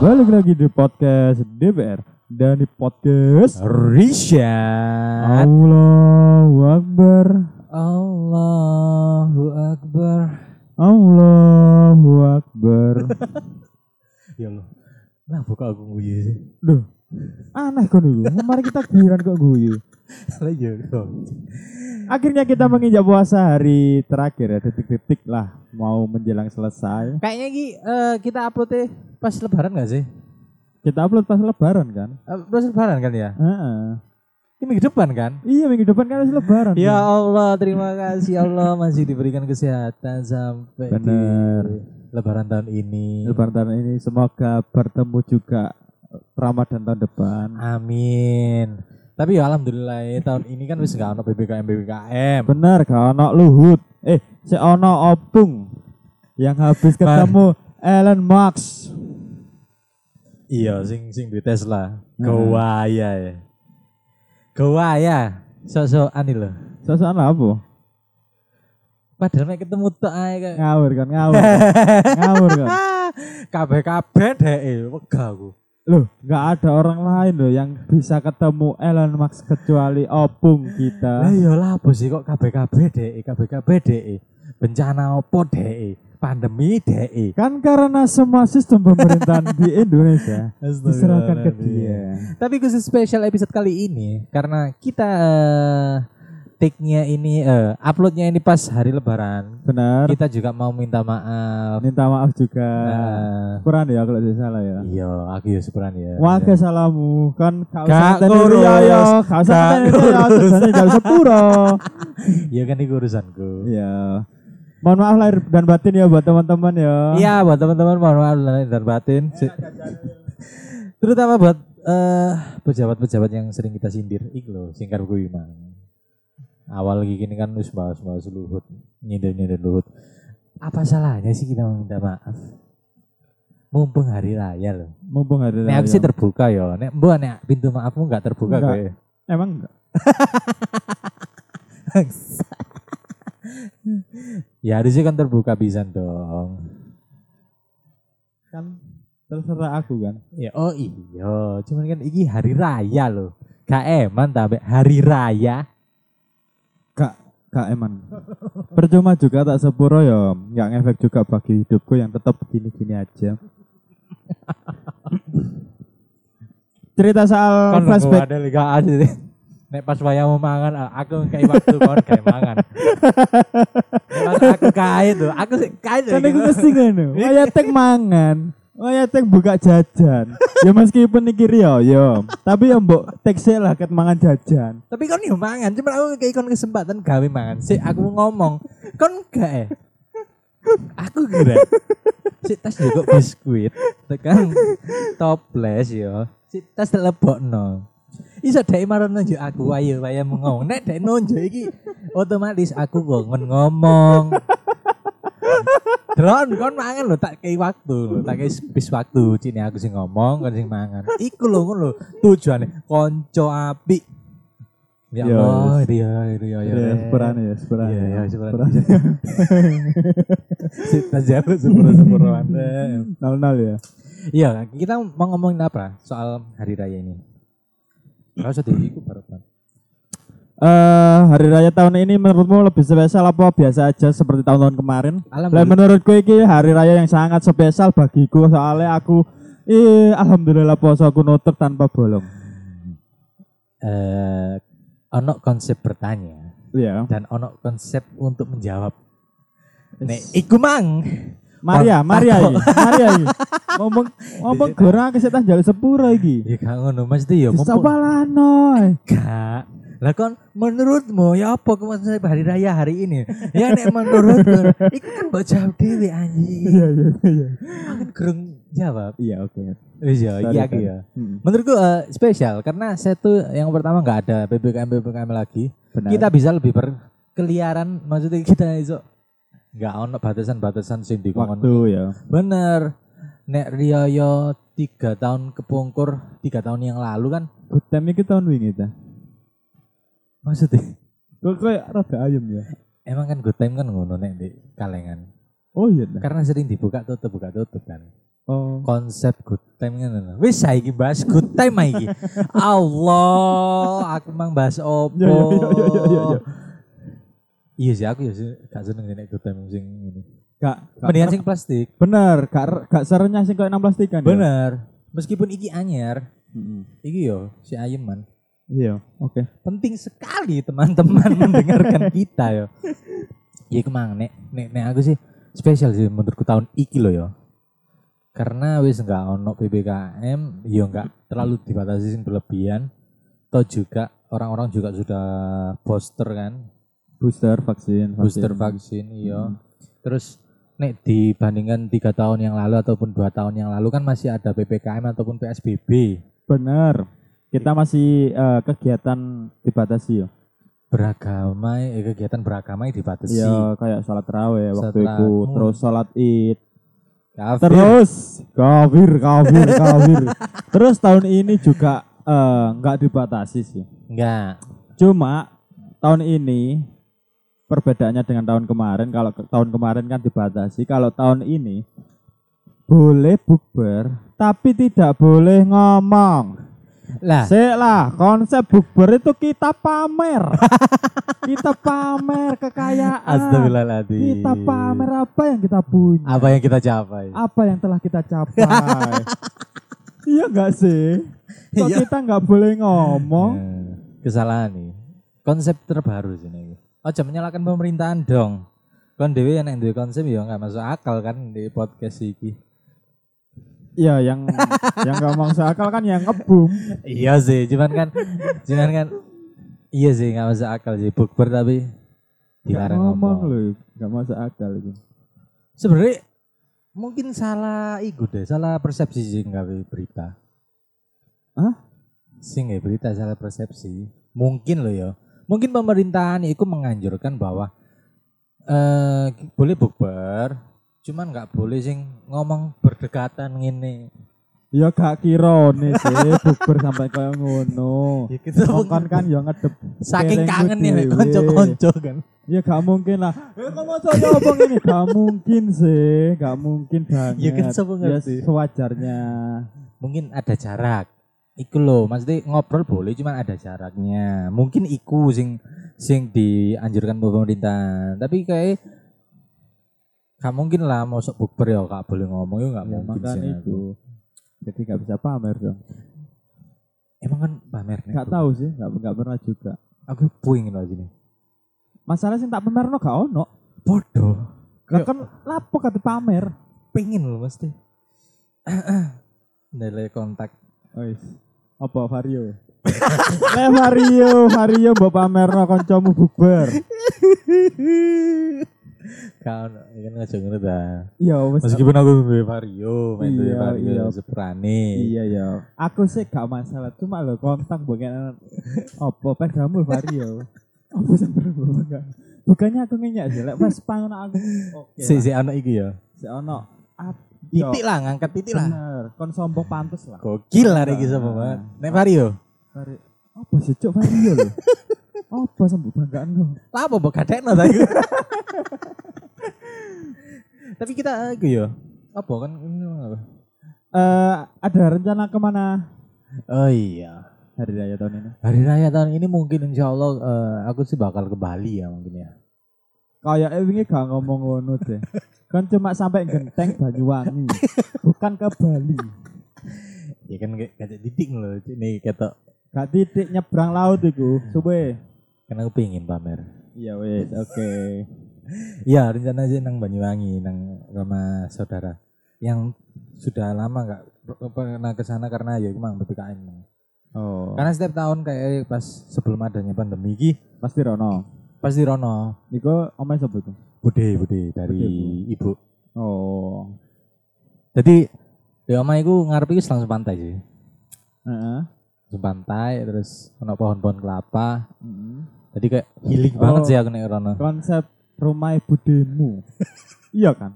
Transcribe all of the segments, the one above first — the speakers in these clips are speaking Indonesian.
Balik lagi di podcast DPR dan di podcast Risha Allahu Akbar. Allahu Akbar. Allahu Akbar. Ya Allah. Nah buka aku guyu sih Duh aneh kok dulu Kemarin kita giran kok guyu Lah ya dong Akhirnya kita menginjak puasa hari terakhir ya Detik-detik lah Mau menjelang selesai Kayaknya Ki eh, kita uploadnya pas lebaran gak sih? Kita upload pas lebaran kan Eh, Pas lebaran kan ya? Heeh. Ini minggu depan kan? Iya minggu depan kan harus lebaran Ya kan? Allah terima kasih Allah masih diberikan kesehatan sampai Bener. di lebaran tahun ini Lebaran tahun ini semoga bertemu juga Ramadan tahun depan Amin Tapi ya alhamdulillah ya, tahun ini kan wis gak ono PPKM PPKM Bener gak ono Luhut Eh si ono Opung Yang habis ketemu Elon Musk Iya, sing sing di Tesla. Heeh. Gawaya ya. Gawaya. Sosok ani lho. Sosokan apa? Padahal mek ketemu tok ae kayak Ngawur kan ngawur Ngawur kan kabeh-kabeh dhek wegah aku. Loh gak ada orang lain loh Yang bisa ketemu Elon Musk Kecuali Opung Lah kita iya lah apa sih kok kabeh-kabeh dhek, kabeh-kabeh dhek. Bencana opo dhek? Pandemi dhek. Kan karena semua sistem pemerintahan di Indonesia Diserahkan ke dia Tapi khusus spesial episode kali ini karena kita eh, take-nya ini eh, uploadnya ini pas hari lebaran. Benar Kita juga mau minta maaf. Minta maaf juga Nah, Kurang ya kalau saya salah ya Iya, aku ya seperan ya. Wake salamu kan gak usah ngurus. Ya, gak usah sejane jal sepuro. Iya kan itu urusanku. Iya. Mohon maaf lahir dan batin ya buat teman-teman ya. Iya buat teman-teman mohon maaf lahir dan batin. Si- Terutama buat eh, pejabat-pejabat yang sering kita sindir. Iku loh, singkar gue mang. Awal lagi gini kan wis bahas-bahas luhut, nyindir-nyindir luhut. Apa salahnya sih kita minta maaf? Mumpung hari raya loh. Mumpung hari Nek raya. aku sih terbuka ya. Nek mbok nek pintu maafmu enggak terbuka Enggak. gue. Emang enggak? Ya harusnya kan terbuka bisa dong. Kan terserah aku kan. Ya oh iya, cuman kan iki hari raya loh. Gak eman tapi hari raya. Gak eman. Percuma juga tak sepuro ya, enggak ngefek juga bagi hidupku yang tetap begini-gini aja. Cerita soal Kan flashback. ada liga aja deh. Nek pas wayamu mangan, ah, aku kayak waktu kon kayak mangan. Nek aku kait tuh, aku sih kait Kan aku mesti ngono. Wayatek mangan. Wayatek buka jajan. ya meskipun iki Rio yo, tapi ya mbok tekse lah ket mangan jajan. Tapi kon yo mangan, cuma aku kayak kon kesempatan gawe mangan. Sih aku ngomong, kon gak eh. Aku kira. Si tas juga biskuit, tekan toples yo. Si tas lebokno. Iso dhek marang nunjuk aku ayo waya ngomong. Nek dhek nunjuk iki otomatis aku ngon ngomong. Dron kon mangan lho tak kei waktu lho, tak kei bis waktu cini aku sing ngomong kon sing mangan. Iku lho ngono lho tujuane kanca apik. Ya Allah, iya iya iya. Ya, seperane ya, seperane. Iya, iya. Seperane. Kita jauh sepuro-sepuro. Nol-nol ya. Iya, kita mau ngomongin apa soal hari raya ini? Kalau sudah ikut baru Eh, hari raya tahun ini menurutmu lebih spesial apa biasa aja seperti tahun-tahun kemarin? Alhamdulillah. menurutku ini hari raya yang sangat spesial bagiku soalnya aku eh alhamdulillah poso aku nutup tanpa bolong. Eh, ono konsep bertanya Iya. dan ono konsep untuk menjawab. Nek iku mang. Maria, Maria iki. Maria iki. Ngomong ngomong gorang kesetan jalur sepuro iki. Ya gak ngono mesti ya mumpung- Sapalano. Gak. Lah kon menurutmu ya apa konsep hari raya hari ini? Ya nek menurutku iku kan mbok jawab dhewe anjing. Iya iya iya. Aku kan gerung jawab. Iya oke. Ya, iya sorry. ya. Hmm, Menurutku eh, spesial karena saya tuh yang pertama nggak ada ppkm ppkm lagi. benar. Kita bisa lebih berkeliaran, maksudnya kita iso nggak ono batasan-batasan sing di waktu ya. Bener. Nek Rioyo tiga tahun kepungkur tiga tahun yang lalu kan Good time iki tahun wingi ta. Maksudnya Kok kayak rada ayam ya. emang kan good time kan ngono nek di kalengan Oh iya. ta. karena sering dibuka tutup buka tutup kan Oh. konsep good time lho. Wis saiki bahas good time iki. Allah, aku mang bahas opo. Ya, ya, ya, ya, ya, ya, ya. Iya sih aku ya sih gak seneng nek good time sing ini. Gak, gak Mendingan sing plastik. bener, gak gak serenyah sing koyo 16 tikan. Bener. Meskipun iki anyar, Heeh. iki yo si Ayeman. Iya, oke. Penting sekali teman-teman mendengarkan kita yo. Iya kemang nek nek nek aku sih spesial sih menurutku tahun iki loh yo. Karena wis enggak ono PPKM, yo enggak terlalu dibatasi sing berlebihan. Toh juga orang-orang juga sudah booster kan, Booster vaksin, booster vaksin iya. Terus nek dibandingkan tiga tahun yang lalu ataupun dua tahun yang lalu kan masih ada PPKM ataupun PSBB. Bener. Kita masih eh, kegiatan dibatasi ya. beragama eh, kegiatan beragama dibatasi Iya, kayak sholat raweh waktu itu, Hmm. terus sholat id, Kafir. terus kafir, kafir, kafir. terus tahun ini juga eh, nggak dibatasi sih. enggak Cuma tahun ini perbedaannya dengan tahun kemarin. Kalau ke- tahun kemarin kan dibatasi. Kalau tahun ini boleh bukber, tapi tidak boleh ngomong. Lah lah, konsep bukber itu kita pamer. kita pamer kekayaan. astagfirullahaladzim Kita pamer apa yang kita punya. apa yang kita capai Apa yang telah kita capai. iya enggak sih? Kok Iya. kita nggak boleh ngomong? Eh, kesalahan nih konsep terbaru sih nih Ojo menyalahkan pemerintahan dong kan dewi yang duwe konsep ya nggak masuk akal kan di podcast iki Iya, yang yang nggak masuk akal kan yang ngebum. iya sih cuman kan cuman kan iya sih nggak masuk akal sih bukber tapi dilarang ngomong ngomong loh, nggak masuk akal itu. sebenarnya mungkin salah iku deh salah persepsi sih nggak berita Hah? sih nggak berita salah persepsi mungkin loh ya mungkin pemerintahan itu menganjurkan bahwa eh boleh bukber cuman nggak boleh sing ngomong berdekatan gini Ya gak kira nih sih bukber sampai kayak ngono. ya kita Kongkon kan ya ngedep. saking kangen ya dhewe. konco-konco kan Ya gak mungkin lah. Eh kamu saya ngomong ini gak mungkin sih, gak mungkin banget. Ya kan? Ya, sewajarnya. mungkin ada jarak iku loh maksudnya ngobrol boleh cuman ada jaraknya mungkin iku sing sing dianjurkan pemerintah tapi kayak gak mungkin lah mau sok bukber ya gak boleh ngomong ya gak Ya, mungkin sih itu. Jadi gak bisa pamer dong. emang kan pamer nih Gak tahu sih, gak, gak pernah juga. aku puing loh sini Masalah sih tak pamer no gak ono. bodoh Lah kan lapo kata pamer. pengen loh mesti nilai kontak Wis. Apa Vario? Le Vario, Vario mbok pamerno kancamu bukber. kan kan nggak ngono dah Ya wis. meskipun aku duwe vario main duwe Iya, vario iya. seprane Iya ya. Aku sih gak masalah, cuma lo kontak bagian apa pedamu Vario. Apa sih enggak? Bukannya aku ngenyak sih, lek pas pangono aku. Oke. si si anak iki ya si ono titik lah ngangkat titik lah Bener, kon sombong pantes lah. gokil lah iki sama banget nek vario Vari- Apa sih cuk Vario lho? Apa sambut banggaan lo? lah apa mbok gadekno ta iku tapi kita iku ya apa kan ini apa? Eh ada rencana ke mana oh iya hari raya tahun ini? hari raya tahun ini mungkin insya Allah eh, aku sih bakal ke Bali ya mungkin ya Kayak eh wingi gak ngomong ngono deh. Kan cuma sampai genteng Banyuwangi, bukan ke Bali. ya kan kayak titik loh ini kata Gak titik nyebrang laut iku, suwe. Kan aku pengen pamer Iya wes, oke. Iya rencana aja nang Banyuwangi nang rumah saudara yang sudah lama nggak pernah ke sana karena ya emang ppkm. Oh, Karena setiap tahun kayak pas sebelum adanya pandemi iki pasti Rono. pasti Rono Iku omai itu? bude bude dari Bude, ibu. Oh. Jadi di oma iku ngarep iki langsung pantai sih. Heeh. Langsung pantai terus ono pohon-pohon kelapa. Heeh. Jadi kayak healing Oh. banget sih aku nek Rono. Konsep rumah budemu. iya kan?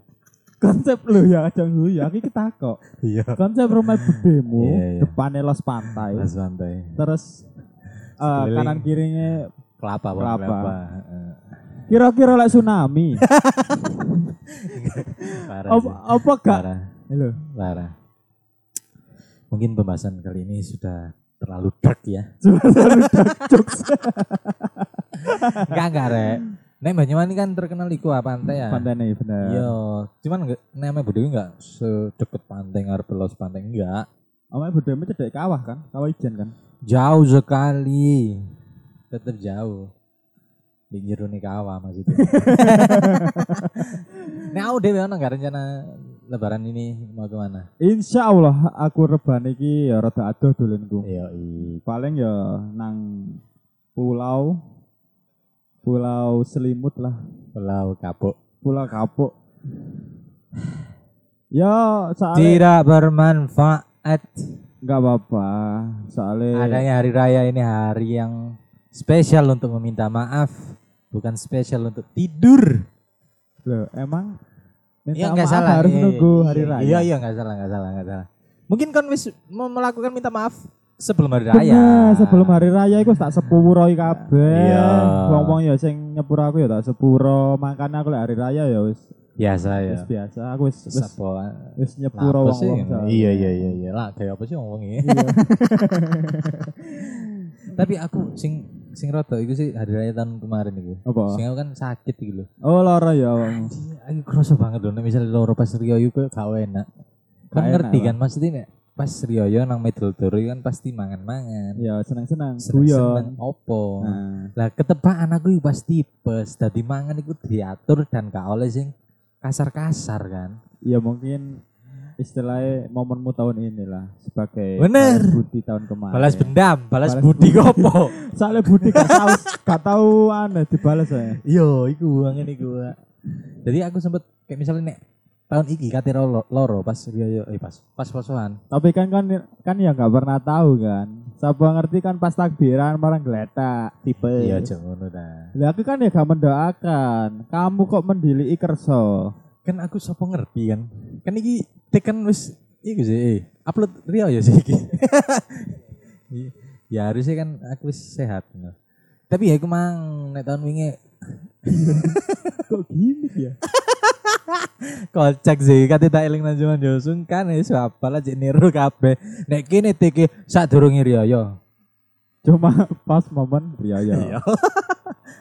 Konsep lu ya aja lu ya iki kita kok. Iya. Konsep rumah budemu, Iya, iya. depannya los pantai. Pas pantai. Terus Sekeliling. kanan kirinya Kelapa, Kelapa. kira-kira like tsunami. Parah apa, apa gak Parah. Halo. Parah. Mungkin pembahasan kali ini sudah terlalu dark ya. enggak enggak rek. Nek Banyuwangi kan terkenal iku apa pantai ya. Pantai nih bener. Iya, cuman enggak namanya Bodewi enggak sedekat pantai ngarep los pantai enggak. Omah budaya cedek kawah kan, kawah ijen kan. Jauh sekali. Tetap jauh. Di jeruni kawah maksudnya. Nah, aku dewe ono enggak rencana lebaran ini mau ke mana? Insya Allah aku reban iki ya rada adoh dolenku. Iya. Paling ya nang pulau pulau selimut lah, Pulau Kapuk. pulau kapuk. Ya soalnya Tidak bermanfaat. nggak apa-apa, soalnya Adanya hari raya ini hari yang spesial untuk meminta maaf, bukan spesial untuk tidur. Loh, emang minta Iya maaf salah. harus Iya, nunggu iya, hari iya. raya. Iya iya nggak salah nggak salah nggak salah. Mungkin kan wis melakukan minta maaf sebelum hari raya. Bener, sebelum hari raya iku tak sepuro iki kabeh. Iya. Wong-wong ya sing nyepuro aku ya tak sepuro, makanya aku lek hari raya ya wis biasa ya. wis biasa. Aku wis wis Sapo. wis nyepuro wong-wong. soalnya. Iya iya iya iya lah kayak apa sih. Iya. Tapi aku sing sing rada iku sih hari raya tahun kemarin iku. Apa? Sing aku kan sakit iki lho. Oh lara ya awakmu. Aku kerasa banget loh, nek misalnya loro pas Rio iku gak enak. Kan ngerti kan maksudnya nek pas Rio nang Medel Doro kan pasti mangan-mangan. Ya seneng-seneng, Seneng-seneng opo. Nah, Lah ketebaan aku iku pasti tipes, dadi mangan iku diatur dan gak oleh sing kasar-kasar kan. ya mungkin istilahnya momenmu tahun inilah sebagai Bener. balas budi tahun kemarin. Balas dendam, balas, Balas budi gopo. Soalnya budi gak tahu gak tahu aneh dibalas saya. Yo, iku angin iku. Jadi aku sempet kayak misalnya nek tahun iki kate loro, loro pas Rio eh pas pas posoan. Tapi kan kan kan ya nggak pernah tahu kan. Siapa ngerti kan pas takbiran orang geletak tipe. Iya, aja ngono ta. Lah aku kan ya gak mendoakan. Kamu kok mendili kerso. Kan aku sapa ngerti kan kan iki tekan wis iku sih eh, upload Rio ya sih iki ya harusnya kan aku wis sehat no. tapi ya aku mang nek tahun wingi Kok gini ya? kocak sih kate tak eling nang jaman yo sungkan wis apa lah cek niru kabeh nek kene teke sadurunge Rio yo Cuma pas momen Ria Iya. ya.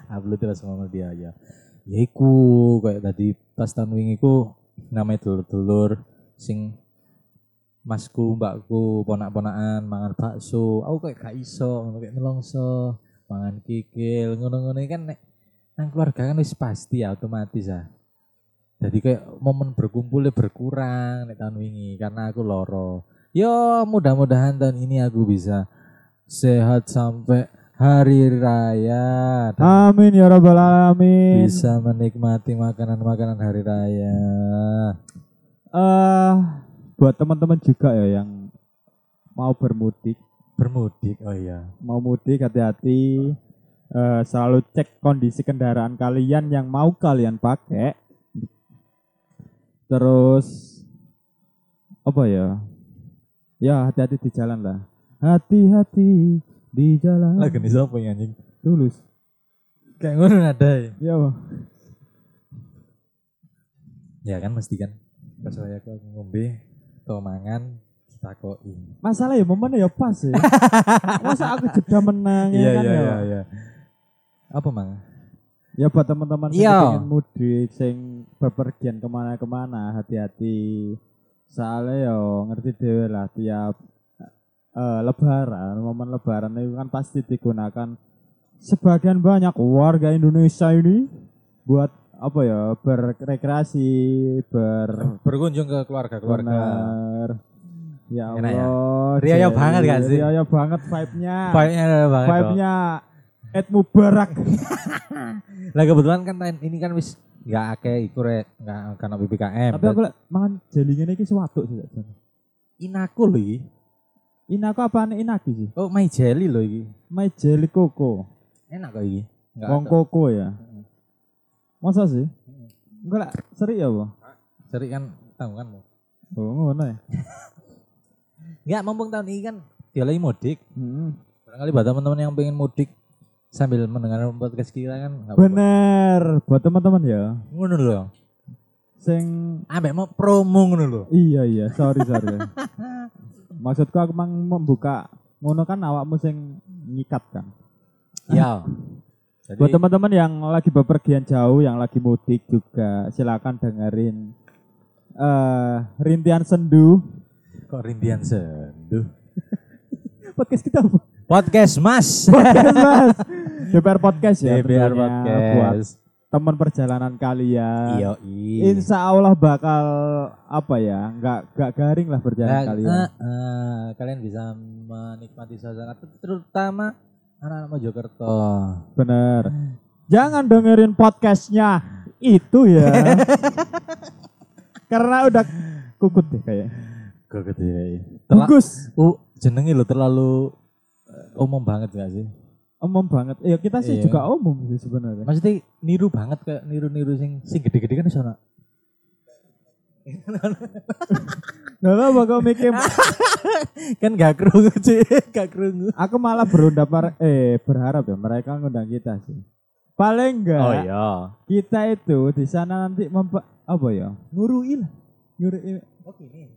upload terus ngomong dia ya ya iku kayak tadi pas tahun wingi ku namanya dulur-dulur sing masku mbakku ponak-ponakan mangan bakso. Aku kayak gak iso kayak nelongso mangan kikil ngono-ngono. Kan nek nang keluarga kan wis pasti ya otomatis ah jadi kayak momen berkumpulnya berkurang nek tahun wingi karena aku loro. Yo mudah-mudahan tahun ini aku bisa sehat sampai hari raya Amin ya rabbal alamin. bisa menikmati makanan-makanan hari raya. eh buat teman-teman juga ya yang mau bermudik, Bermudik, oh iya. mau mudik hati-hati. Eh, selalu cek kondisi kendaraan kalian yang mau kalian pakai. Terus apa ya? Ya hati-hati di jalan lah. Hati-hati di jalan. Lagu nih siapa yang anjing? Tulus. Kayak ngono ada ya. Ya Bang. Ya kan mesti kan. Pas saya aku ngombe, atau mangan, takoi. Masalah ya momen ya pas ya. Masa aku jeda menang ya kan ya. iya. Apa mang? Ya buat teman-teman yang Iya. pengen mudik sing bepergian ke mana-kemana hati-hati. Soalnya ya ngerti dewe lah tiap eh, lebaran, momen lebaran itu kan pasti digunakan sebagian banyak warga Indonesia ini buat apa ya berrekreasi, ber Berkunjung ke keluarga-keluarga. bener. Ya Enak ya? Allah. Ria-ria Jerry. banget gak sih? Ria-ria banget vibe-nya. Baiknya ada banget. dong. Vibe-nya Ed Mubarak. Lah kebetulan kan ini kan wis nggak akeh iku rek, nggak karena PPKM. Tapi aku lek mangan ngene iki suatu sih. Jan. inaku lho iki. Inaku apaan inaki sih? Oh, my jelly lho iki. My jelly koko. Enak kok iki. Wong koko ya. Masa sih? Enggak lah, seri ya, Bu. Seri kan tanggungan mau. Oh, ngono ya. Enggak mumpung tahun ini kan dia lagi mudik. Hmm. Barangkali buat teman-teman yang pengen mudik sambil mendengar podcast kita kan. Bener, buat teman-teman ya. Ngono lho. sing Ambek mau promo ngono lho. iya iya sorry sorry maksudku aku mang membuka ngono kan awakmu sing nyikat kan Ya. Jadi buat teman-teman yang lagi bepergian jauh yang lagi mudik juga silakan dengerin eh rintian sendu kok rintian senduh. podcast kita apa? Podcast Mas. podcast mas DPR podcast ya DPR tentunya buat Podcast. Teman perjalanan kalian. Iya, Insya Allah bakal apa ya nggak nggak garing lah perjalanan Nah, kalian. eh, eh, kalian bisa menikmati suasana terutama anak-anak Mojokerto. bener. Jangan dengerin podcastnya itu ya. Karena udah kukut deh kayak gede ya. Terla- bagus uh, jenenge lo terlalu eh, umum banget gak sih? Umum banget ya kita sih Iya. juga umum sih sebenarnya Maksudnya niru banget kayak niru-niru sing sing gede-gede kan di sana. Lalu bakal mikir kan gak kerungu sih, gak kerungu. aku malah berundang par- eh berharap ya mereka ngundang kita sih paling enggak Oh iya. kita itu di sana nanti mempe apa ya ngurui lah ngurui Oke nih,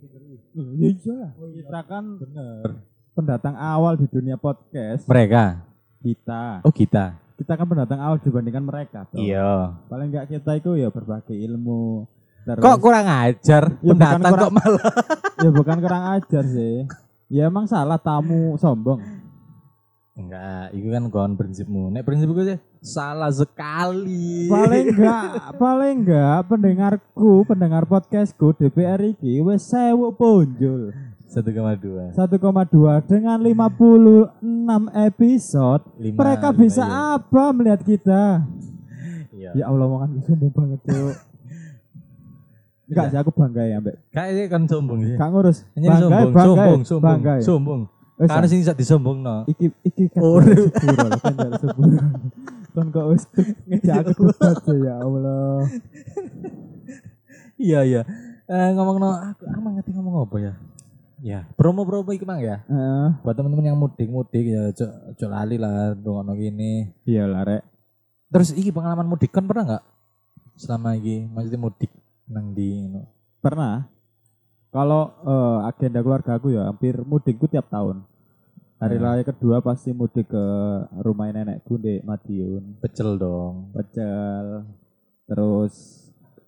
Loh, ya iya kita kan bener. pendatang awal di dunia podcast Mereka. Kita Oh kita. kita kan pendatang awal dibandingkan mereka toh. Iya. paling enggak kita itu ya berbagi ilmu terus Kok kurang ajar? Ya, Pendatang kurang- kok malah. ya bukan kurang ajar sih ya emang salah tamu sombong Enggak, itu kan kawan prinsipmu. Nek prinsipku sih salah sekali. paling enggak paling enggak pendengarku pendengar podcastku DPR iki wis sewu ponjol 1,2. 1,2 dengan 56 episode Lima, mereka lima, bisa iya. apa melihat kita Iya. ya Allah makan sombong banget tuh enggak sih aku bangga ya mbak Kayaknya kan sombong sih. gak ngurus Ini bangga sombong, bangga sombong, sombong, bangga sombong. Wes, Karena sing bisa disombong no. iki iki kan Oh. sepuro kan sepuro kan kok wis ngejak aku debat ya Allah Iya iya. Eh, ngomong no, aku aku ngerti ngomong apa ya? Ya, promo-promo iki mang ya. Heeh. Buat teman-teman yang mudik-mudik ya, cok cok lali lah dongono gini. iya lah rek Terus iki pengalaman mudik kan pernah nggak? Selama iki maksudnya mudik nang di no. pernah kalau eh, agenda keluarga aku ya hampir mudikku tiap tahun hari raya kedua pasti mudik ke rumah nenekku di Madiun pecel dong. pecel terus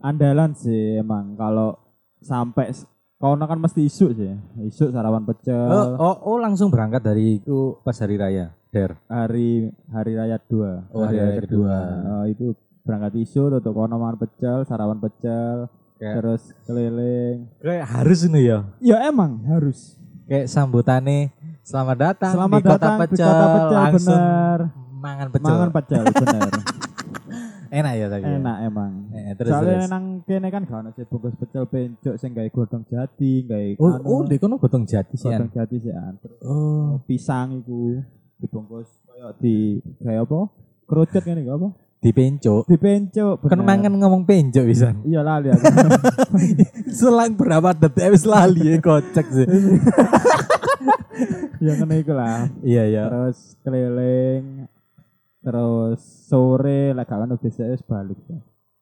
andalan sih emang kalau sampai kono kan mesti isuk sih isuk sarapan pecel Oh, oh, oh langsung berangkat dari itu pas hari raya. Der. hari hari raya dua Oh, hari raya kedua. Eh, itu berangkat isu untuk kono makan pecel sarapan pecel Kayak, terus keliling kayak harus ini ya. ya emang harus Kayak sambutannya selamat datang selamat di kota datang pecel, di kota pecel langsung bener mangan pecel. mangan pecel bener Enak ya tapi. enak emang Eh, terus soalnya terus. nang kene kan gak ono sih bungkus pecel pencuk sing gawe godhong jati gawe Oh, anu, oh, di kono jati sih. godhong jati sih an. Terus Oh, pisang iku dibungkus koyo di kayak apa kerucut ngene gak apa di penco. di pencuk Kan mangan ngomong penco bisa. iya lali aku Selang berapa detik wis lali ya kocak sih. ya ngene iku lah Iya iya. terus keliling terus sore lah gak ono bisa wis balik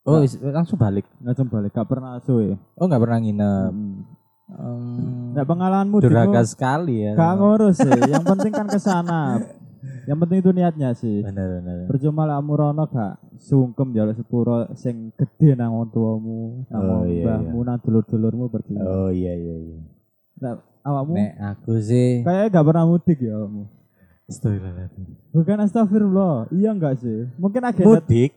Oh, is- langsung balik. langsung balik gak pernah suwe Oh, nggak pernah nginep. hmm. Hmm, Nah pengalamanmu durhaka sekali ya. Gak ngurus sih, yang penting kan ke sana. Yang penting itu niatnya sih. Bener bener. Percuma lah murono gak sungkem jaluk sepuro sing gede nang wong tuamu, nang Oh, wong iya, mbahmu, nang dulur-dulurmu pergi. Oh iya iya iya. Nah, awakmu Nek aku sih kayaknya gak pernah mudik ya awakmu. Astagfirullahaladzim. Bukan astagfirullah, iya enggak sih? Mungkin agenda mudik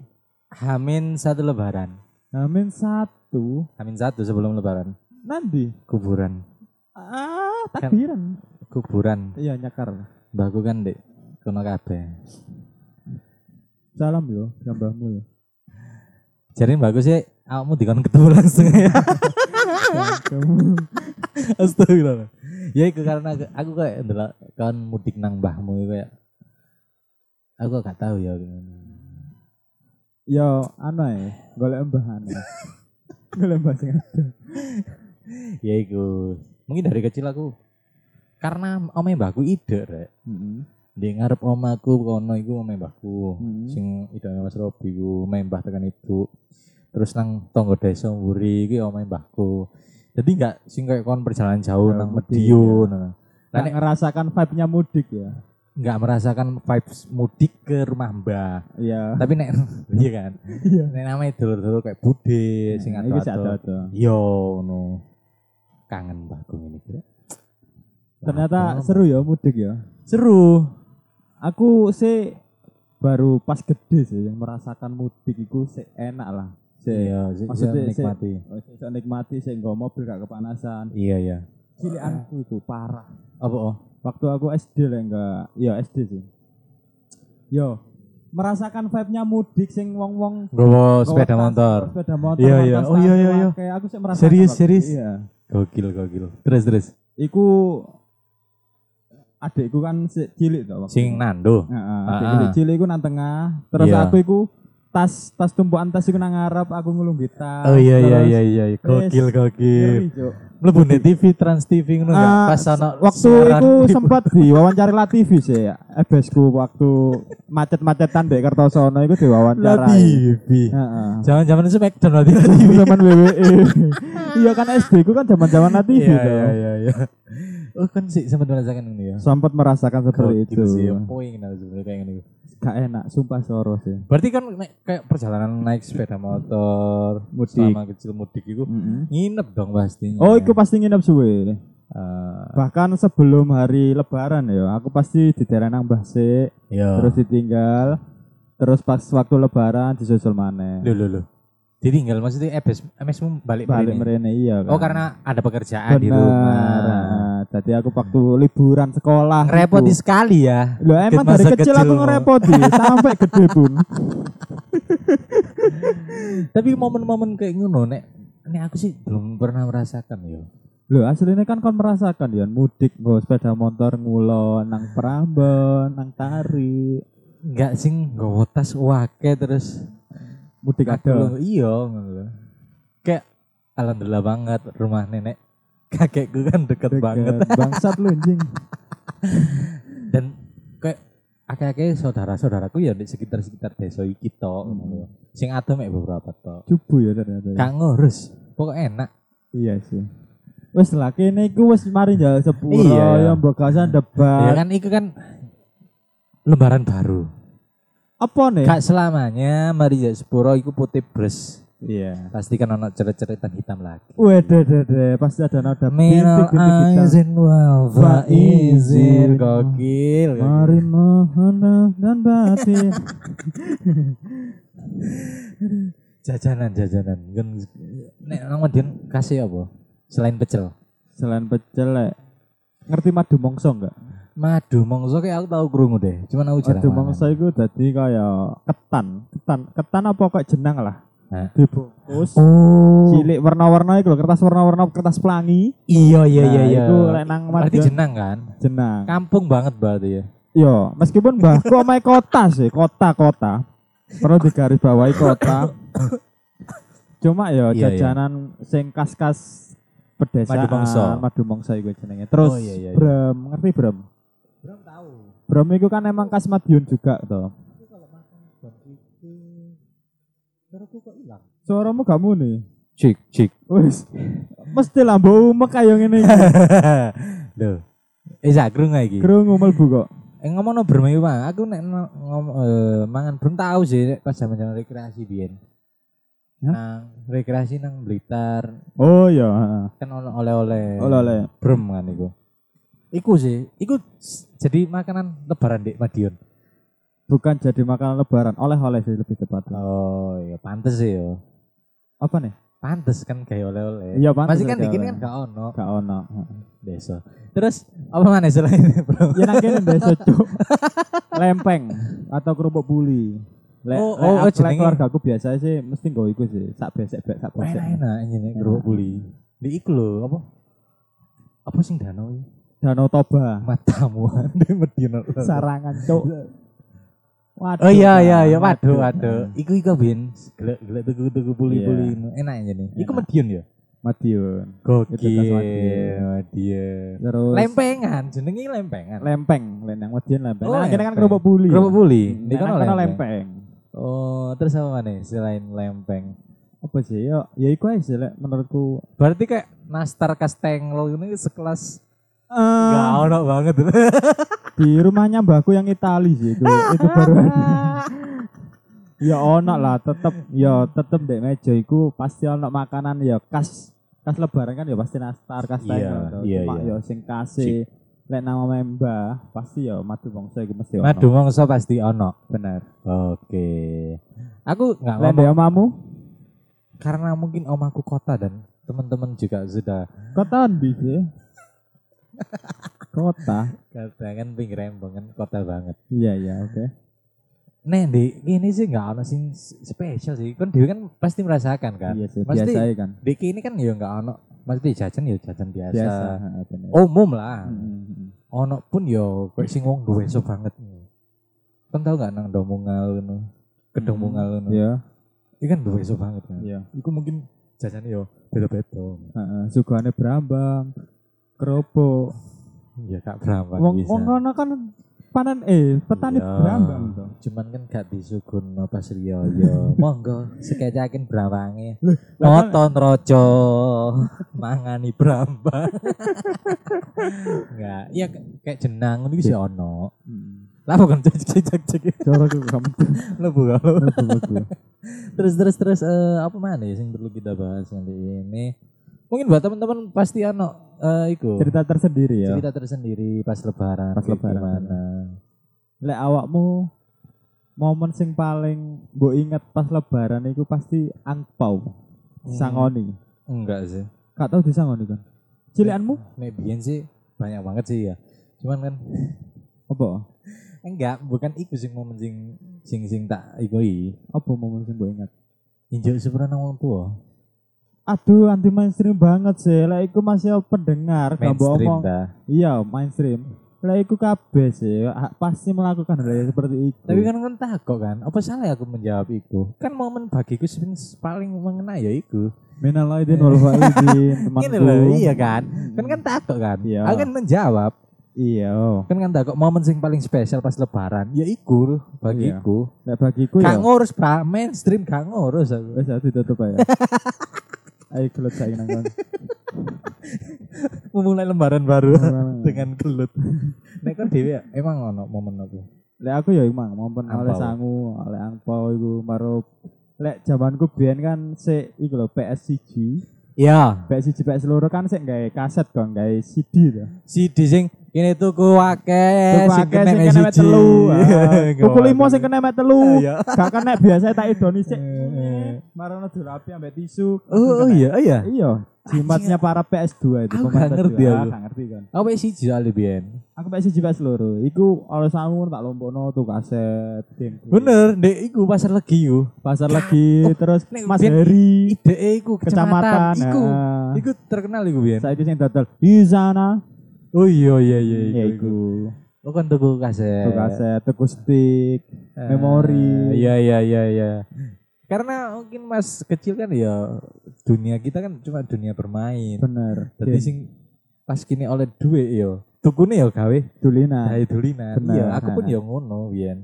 Hamin satu lebaran. Amin satu Hamin satu sebelum lebaran. nanti. Kuburan. Ah, takbiran. Kuburan. Iya nyakar. Mbahku kan dek kono kabeh. Salam yo, gambahmu yo. Jadi mbakku sih awakmu dikon ketemu langsung ya. Astagfirullah. Ya itu karena aku, aku kayak ndelok kan mudik nang mbahmu itu kayak aku gak tahu ya gimana. yo anu ae, golek mbahane. golek mbah sing ada. Ya iku. Mungkin dari kecil aku karena omah mbahku ide rek. Heeh. Di ngarep omaku kono iku omah mbahku. Hmm. Sing idane Mas Robi ku omah mbah tekan ibu. terus nang tonggo desa mburi iki omahe mbahku. Jadi enggak sing kayak kon perjalanan jauh nang Medion. Nah, Nggak nek ngerasakan vibe-nya mudik ya. enggak merasakan vibes mudik ke rumah Mbah. Iya. Tapi nek iya kan. Iya. Nek namanya dulur-dulur kayak bude sing Nah, iki sik ado-ado. Yo no. Kangen mbahku ini kira. Ternyata seru ya mudik ya. seru. Aku sih baru pas gede sih yang merasakan mudik itu sih enak lah. Iya, sih maksudnya nikmati. Sih nikmati sih nggak mobil gak kepanasan. Iya, iya. Cilianku itu parah. Apa oh? Waktu aku SD lah enggak, ya SD sih. Yo, merasakan vibe-nya mudik sing wong-wong Gowo sepeda motor. Sepeda motor. Iya, iya. Oh, iya, iya, iya. Kayak aku sih merasakan. Serius, serius? Iya. Gokil, gokil. Terus, terus. Iku adikku kan si, cilik waktu Sing nando. Heeh, Ah, adik ah. cilik cilik iku nang tengah, terus Iya. aku iku tas tas tumpukan tas iku nang ngarep, aku ngulunggi tas. Oh iya, iya, terus iya, iya. Gokil, gokil. ngeri, Cuk. Mlebu nek TV, Trans TV ngono enggak? Ah, Pas ono waktu itu sempat diwawancara La TV sih ya. Ebesku waktu macet-macetan di Kertosono itu La diwawancara. TV. Heeh. Jangan-jangan itu berarti La TV. Zaman WWE. iya kan SD ku kan zaman-zaman La TV Iya, iya, iya, iya. Oh kan sih sempat merasakan ini ya. Sempat merasakan seperti Gokil itu. sih, poin nah sebenarnya kayak gini. Gak enak, sumpah soro sih. Berarti kan naik, kayak perjalanan naik sepeda motor, Mudik. selama kecil mudik itu Mm-mm. nginep dong pastinya. Oh, itu pasti nginep suwe. Eh, Bahkan sebelum hari lebaran ya, aku pasti di daerah nang Mbah Sik, iya. terus ditinggal, terus pas waktu lebaran disusul maneh. Loh, loh, loh. Ditinggal maksudnya MS, MSmu balik, Balik merene? iya kan. Oh karena ada pekerjaan di Bener. rumah. Jadi aku waktu liburan sekolah. Repoti itu- sekali ya. Loh emang dari kecil aku kecilmu. ngerepoti sampai gede pun. Tapi momen-momen kayak ngono nek nek aku sih belum pernah merasakan ya. Loh aslinya kan kon merasakan ya mudik nggo sepeda motor ngulon nang Prambon, nang Tari. Enggak sing nggawa tas wake terus Mudik aku ada. Iya ngono. Kayak alhamdulillah banget rumah nenek kakekku kan deket, banget Bangsat lu anjing. dan kayak akeh-akeh saudara-saudaraku ya di sekitar-sekitar desa iki tok ngono lho. Sing adem mek beberapa tok. Cubu ya ternyata. Gak ngurus. Pokoknya enak. Iya sih. Wes lah kene iku wis mari njal sepuro Iya. ya mbok gasan Ya debat. kan itu kan lembaran baru. Apa nih? Gak selamanya mari ya sepuro iku putih bres. Iya. Pasti kan ono ceret-ceretan hitam lagi. Wede dede pasti ada nada bintik-bintik hitam. aizin wal faizin gokil. Mari mohon dan batin. Jajanan jajanan. Kan nek nang Madiun kasih apa? Selain pecel. Selain pecel lek ngerti madu mongso enggak? Madu mongso kayak aku tahu krungu deh. Cuman aku jarang. Madu mongso iku dadi kaya ketan, ketan, ketan apa kok jenang lah. Hah? Dibungkus. Oh. Cilik warna-warna iku lho, kertas warna-warna, kertas pelangi. Iya iya Nah, iya iya. Iku lek nang jenang kan? jenang. Kampung banget berarti ya. Yo, meskipun mbahku omahe kota sih, kota-kota. Perlu digaris bawahi kota. Cuma yo Iya, iya. jajanan sing kas-kas pedesaan, Madu mongso. madu mongso iku jenenge. Terus Oh, iya, iya, iya. Brem, ngerti Brem? Belum tahu. Brem iku kan emang khas Madiun juga toh. Suaramu gak muni. Cik cik. Wis. Mesti lah mbok umek kaya ngene iki. Loh. Eh zagrung iki. Krungu mlebu kok. Eh ngomong no bermain bang, aku nek no- ngom, eh, mangan belum tahu sih nek pas zaman zaman rekreasi biyen. Hah? Nang rekreasi nang Blitar Oh iya, heeh. kan ono oleh-oleh. Oleh-oleh. Brem kan iku. Iku sih, iku jadi makanan lebaran di Madiun. Bukan jadi makanan lebaran, oleh-oleh sih lebih tepat. Oh iya pantes sih yo. Apa nih? Pantes kan kayak oleh-oleh. Iya, pantes Masih kan oleh. kan gak ono Gak ono. desa. Terus apa mana selain itu, Bro? Ya nang kene desa cuk. Lempeng atau kerupuk buli. Lek Oh, lek oh, lek jenenge- keluarga aku biasa sih mesti nggo iku sih, sak besek bek sak besek. Enak-enak ini kerupuk buli. Di iku lho apa? Apa sing danau? Danau Toba, Matamu di Madiun. sarangan cuk. Waduh. Oh iya iya iya waduh. waduh. Iku iku bin gelek gelek tuku tuku puli puli. Enak aja nih. Iku. Madiun ya. Madiun. Gokil. Madiun. Terus Lempengan jenenge lempengan. lempeng, lenang Madiun lempeng. Oh, nah, kan lempeng. kerupuk buli. Kerupuk buli. Hmm, Di nek kono nang kono lempeng. lempeng. Oh, terus apa mana selain lempeng? Apa sih? Ya, ya iku aja menurutku. Berarti kayak Nastar Castengel ini sekelas Eh, Gak ono banget. di rumahnya mbakku yang Itali sih itu. itu baru ada. Ya ono lah, tetep ya tetep dek meja iku pasti ono makanan ya khas khas lebaran kan ya pasti nastar khas Iya, Thailand. iya, Cuma iya. ya sing kasih lek nama memba pasti ya madu bangsa iku mesti ono. Madu mongso pasti ono. bener. Oke. Aku nggak Lek ngomong ndek omamu karena mungkin omaku kota dan teman-teman juga sudah kota ndi sih? Kota. kadang pinggir embong kan kota banget. Iya iya oke. Nih di ini sih nggak ono sing spesial sih. Kan dia kan pasti merasakan kan. Iya sih Pasti biasa ya kan. di ini kan ya nggak ono. Mesti jajan ya jajan biasa. Biasa. Umum lah. Mm, mm, Ono pun yo kayak sing wong duwe so banget. Kan tau gak nang domungal ngono. Kedung Hmm, mungal ngono. Iya, Iki kan duwe so banget kan. iya. Iku mungkin jajan yo beda-beda. Heeh, sugane Brambang, kerupuk. Iya kak Brahma Wong bisa. wong kono kan panen eh petani Iya. Brambang to. Cuman kan gak disugun apa Suryo yo. Monggo lah kan- Nonton rojo mangani Brambang. Enggak, iya kayak jenang ngono iki sih ono. Lah bukan cek cek cek cek. Cara ku kamu Lebu kalau. lebu Terus terus terus eh, apa mana ya yang perlu kita bahas nanti ini? Mungkin buat teman-teman pasti ono eh iku Cerita tersendiri ya. cerita tersendiri pas lebaran. Pas lebaran. Gimana? Lek awakmu momen sing paling mbok inget pas lebaran itu pasti angpau. Hmm. Sangoni. Enggak sih. Gak tau disangoni kan. Cilianmu Nek biyen sih banyak banget sih ya. Cuman kan apa? enggak, bukan iku sing momen sing sing sing tak ikoi. Apa momen sing mbok inget? Injak sepurana wong tua. Aduh, anti mainstream banget sih. Lah iku masih pendengar, gak dah. Iya, mainstream. Lah iku kabeh sih, pasti melakukan hal yang seperti itu. Tapi kan kan takut kan, apa salah aku menjawab itu? Kan momen bagiku sing paling mengena ya iku. minal aidin wal faizin, temanku. Loh, iya kan? Kan kan takut kan? Iya. Aku kan menjawab. Iya. Kan kan takut momen sing paling spesial pas lebaran. Ya iku bagiku. Lek bagiku Gak ya. ngurus pra mainstream gak ngurus aku. Aku ditutup ya. Ayo kelut saya nang kon. Memulai lembaran baru dengan gelut. Nek kan dhewe ya, emang ono momen apa? Lek aku ya emang momen oleh sangu, oleh angpau iku baru lek zamanku biyen kan sik iku lho PS1. Iya, PS1 PS loro kan sik gawe kaset kan, gawe CD to. si sing kene tuku akeh, sing kena sing siji. telu. ah. Gak Tuku limo sing kena mek telu. Iya. Gak kena biasa tak idoni sik. Eh. Marono dirapi ambek tisu. Oh, oh iya, oh iya. Iya, jimatnya para PS2 itu. Aku pemain gak ngerti PS2. aku. Ah, gak ngerti kan. Apa siji soalnya biyen? Aku PS1 PS loro. Iku oleh sangu tak lompokno tuh kaset. game. Bener, ndek iku pasar legi yo. Pasar lagi terus Nek Mas Heri Ide iku kecamatan. Iku, nah. iku terkenal iku biyen. Saiki sing dodol di sana. Oh iya iya iya Ya iku. iku. Oh kan tuku kaset. Tuh kaset, tuku stick, Eh, memori. Iya iya iya iya. Karena mungkin Mas kecil kan ya dunia kita kan cuma dunia bermain. bener. Jadi Jadi sing pas kini oleh duit yo. Tukune yo gawe dulina. gawe dulinan. Iya, aku pun yo ngono biyen.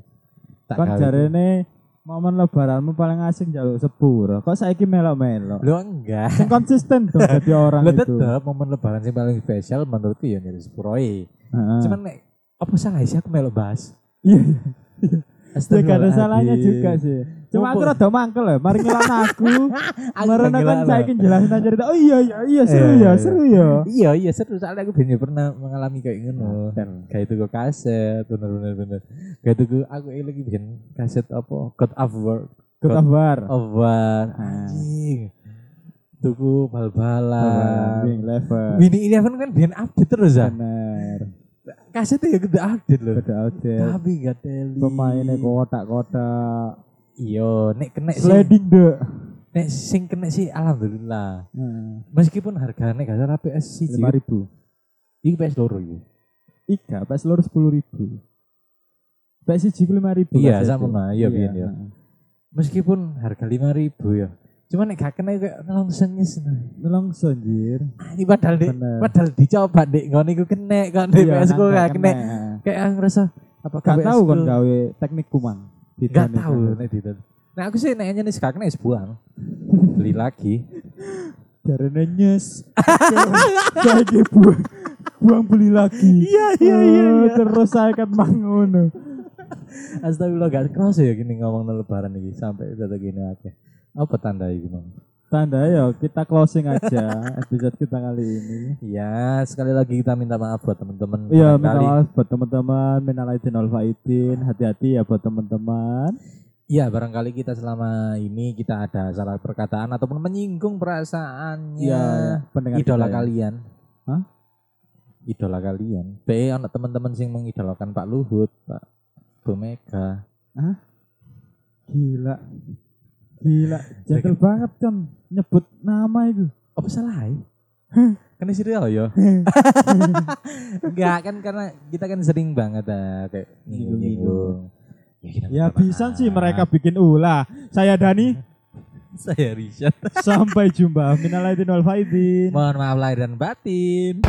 Tak Kan jarene momen lebaranmu paling asing jaluk sepur. Kok saiki melok-melok? Lo enggak. Sing konsisten dong jadi orang Lo itu. tetep momen lebaran sing paling spesial menurutku ya nyari Sepuroi. Heeh. Cuman nek apa salah sih aku melok bahas? Iya, ya gak ada salahnya juga sih. Cuma aku rada mangkel ya, mari ngelak aku. Aku gak kan lah. jelasin aja cerita. Oh iya iya iya seru Iya, ya, iya. seru ya. Iya iya seru soalnya aku biyen pernah mengalami kayak ngono. Dan Kayak itu gue kaset bener bener bener. Kayak itu aku ini lagi bikin kaset apa? God of War. ketabar. of War. Ah. Anjing. Tuku bal-balan. Wing level. Winnie Eleven kan bikin update terus ya. Bener. Kasetnya ya gede update loh. Beda outfit. Tapi gak teli. Pemainnya kotak-kotak. Iya, nek kena sing Sliding deh. nek sing kena sih alhamdulillah. Nah, Meskipun harganya gak salah PS sih. lima ribu. Iki PS loro iki. Iga, pas lurus sepuluh ribu. PS siji lima ribu. Iya, sama nah, iya, biyen ya. Meskipun harga 5000 ya. Cuman nek gak kena kayak ngelongsong nyes. Nelongso anjir. Ah, Ini padahal di, padahal dicoba dek ngono iku kena kok di Iya, PS ku nggak gak kena. Kayak ngerasa apa Gak tahu kan gawe teknik kumang. Gak tahu nek Nah aku sih nanya nih sekarang nih buang. Beli lagi. Jarene nyes. Saiki buang buang beli lagi. Iya, iya, iya, Eh, iya. Terus saya kan mangono. Astagfirullah gak keras ya gini ngomong lebaran ini sampai udah gini aja. Apa tanda itu bang? Tanda ya kita closing aja episode kita kali ini. Ya sekali lagi kita minta maaf buat teman-teman. Iya, minta Barangkali- maaf buat teman-teman, minal aidin wal. Hati-hati ya buat teman-teman. Iya barangkali kita selama ini kita ada salah perkataan ataupun menyinggung perasaannya pendengar idola kita ya. kalian. Hah? Idola kalian. Be anak teman-teman sing mengidolakan Pak Luhut, Pak Bu Mega. Gila. Gila, jengkel banget kan nyebut nama itu. Apa salah? ya? kan dia ya. Enggak kan karena kita kan sering banget ah, kayak nyinggung-nyinggung. Ya, kita Ya bisa sih mereka bikin ulah. Saya Dani, Saya Richard. sampai jumpa. Minal aidin wal faizin. Mohon maaf lahir dan batin.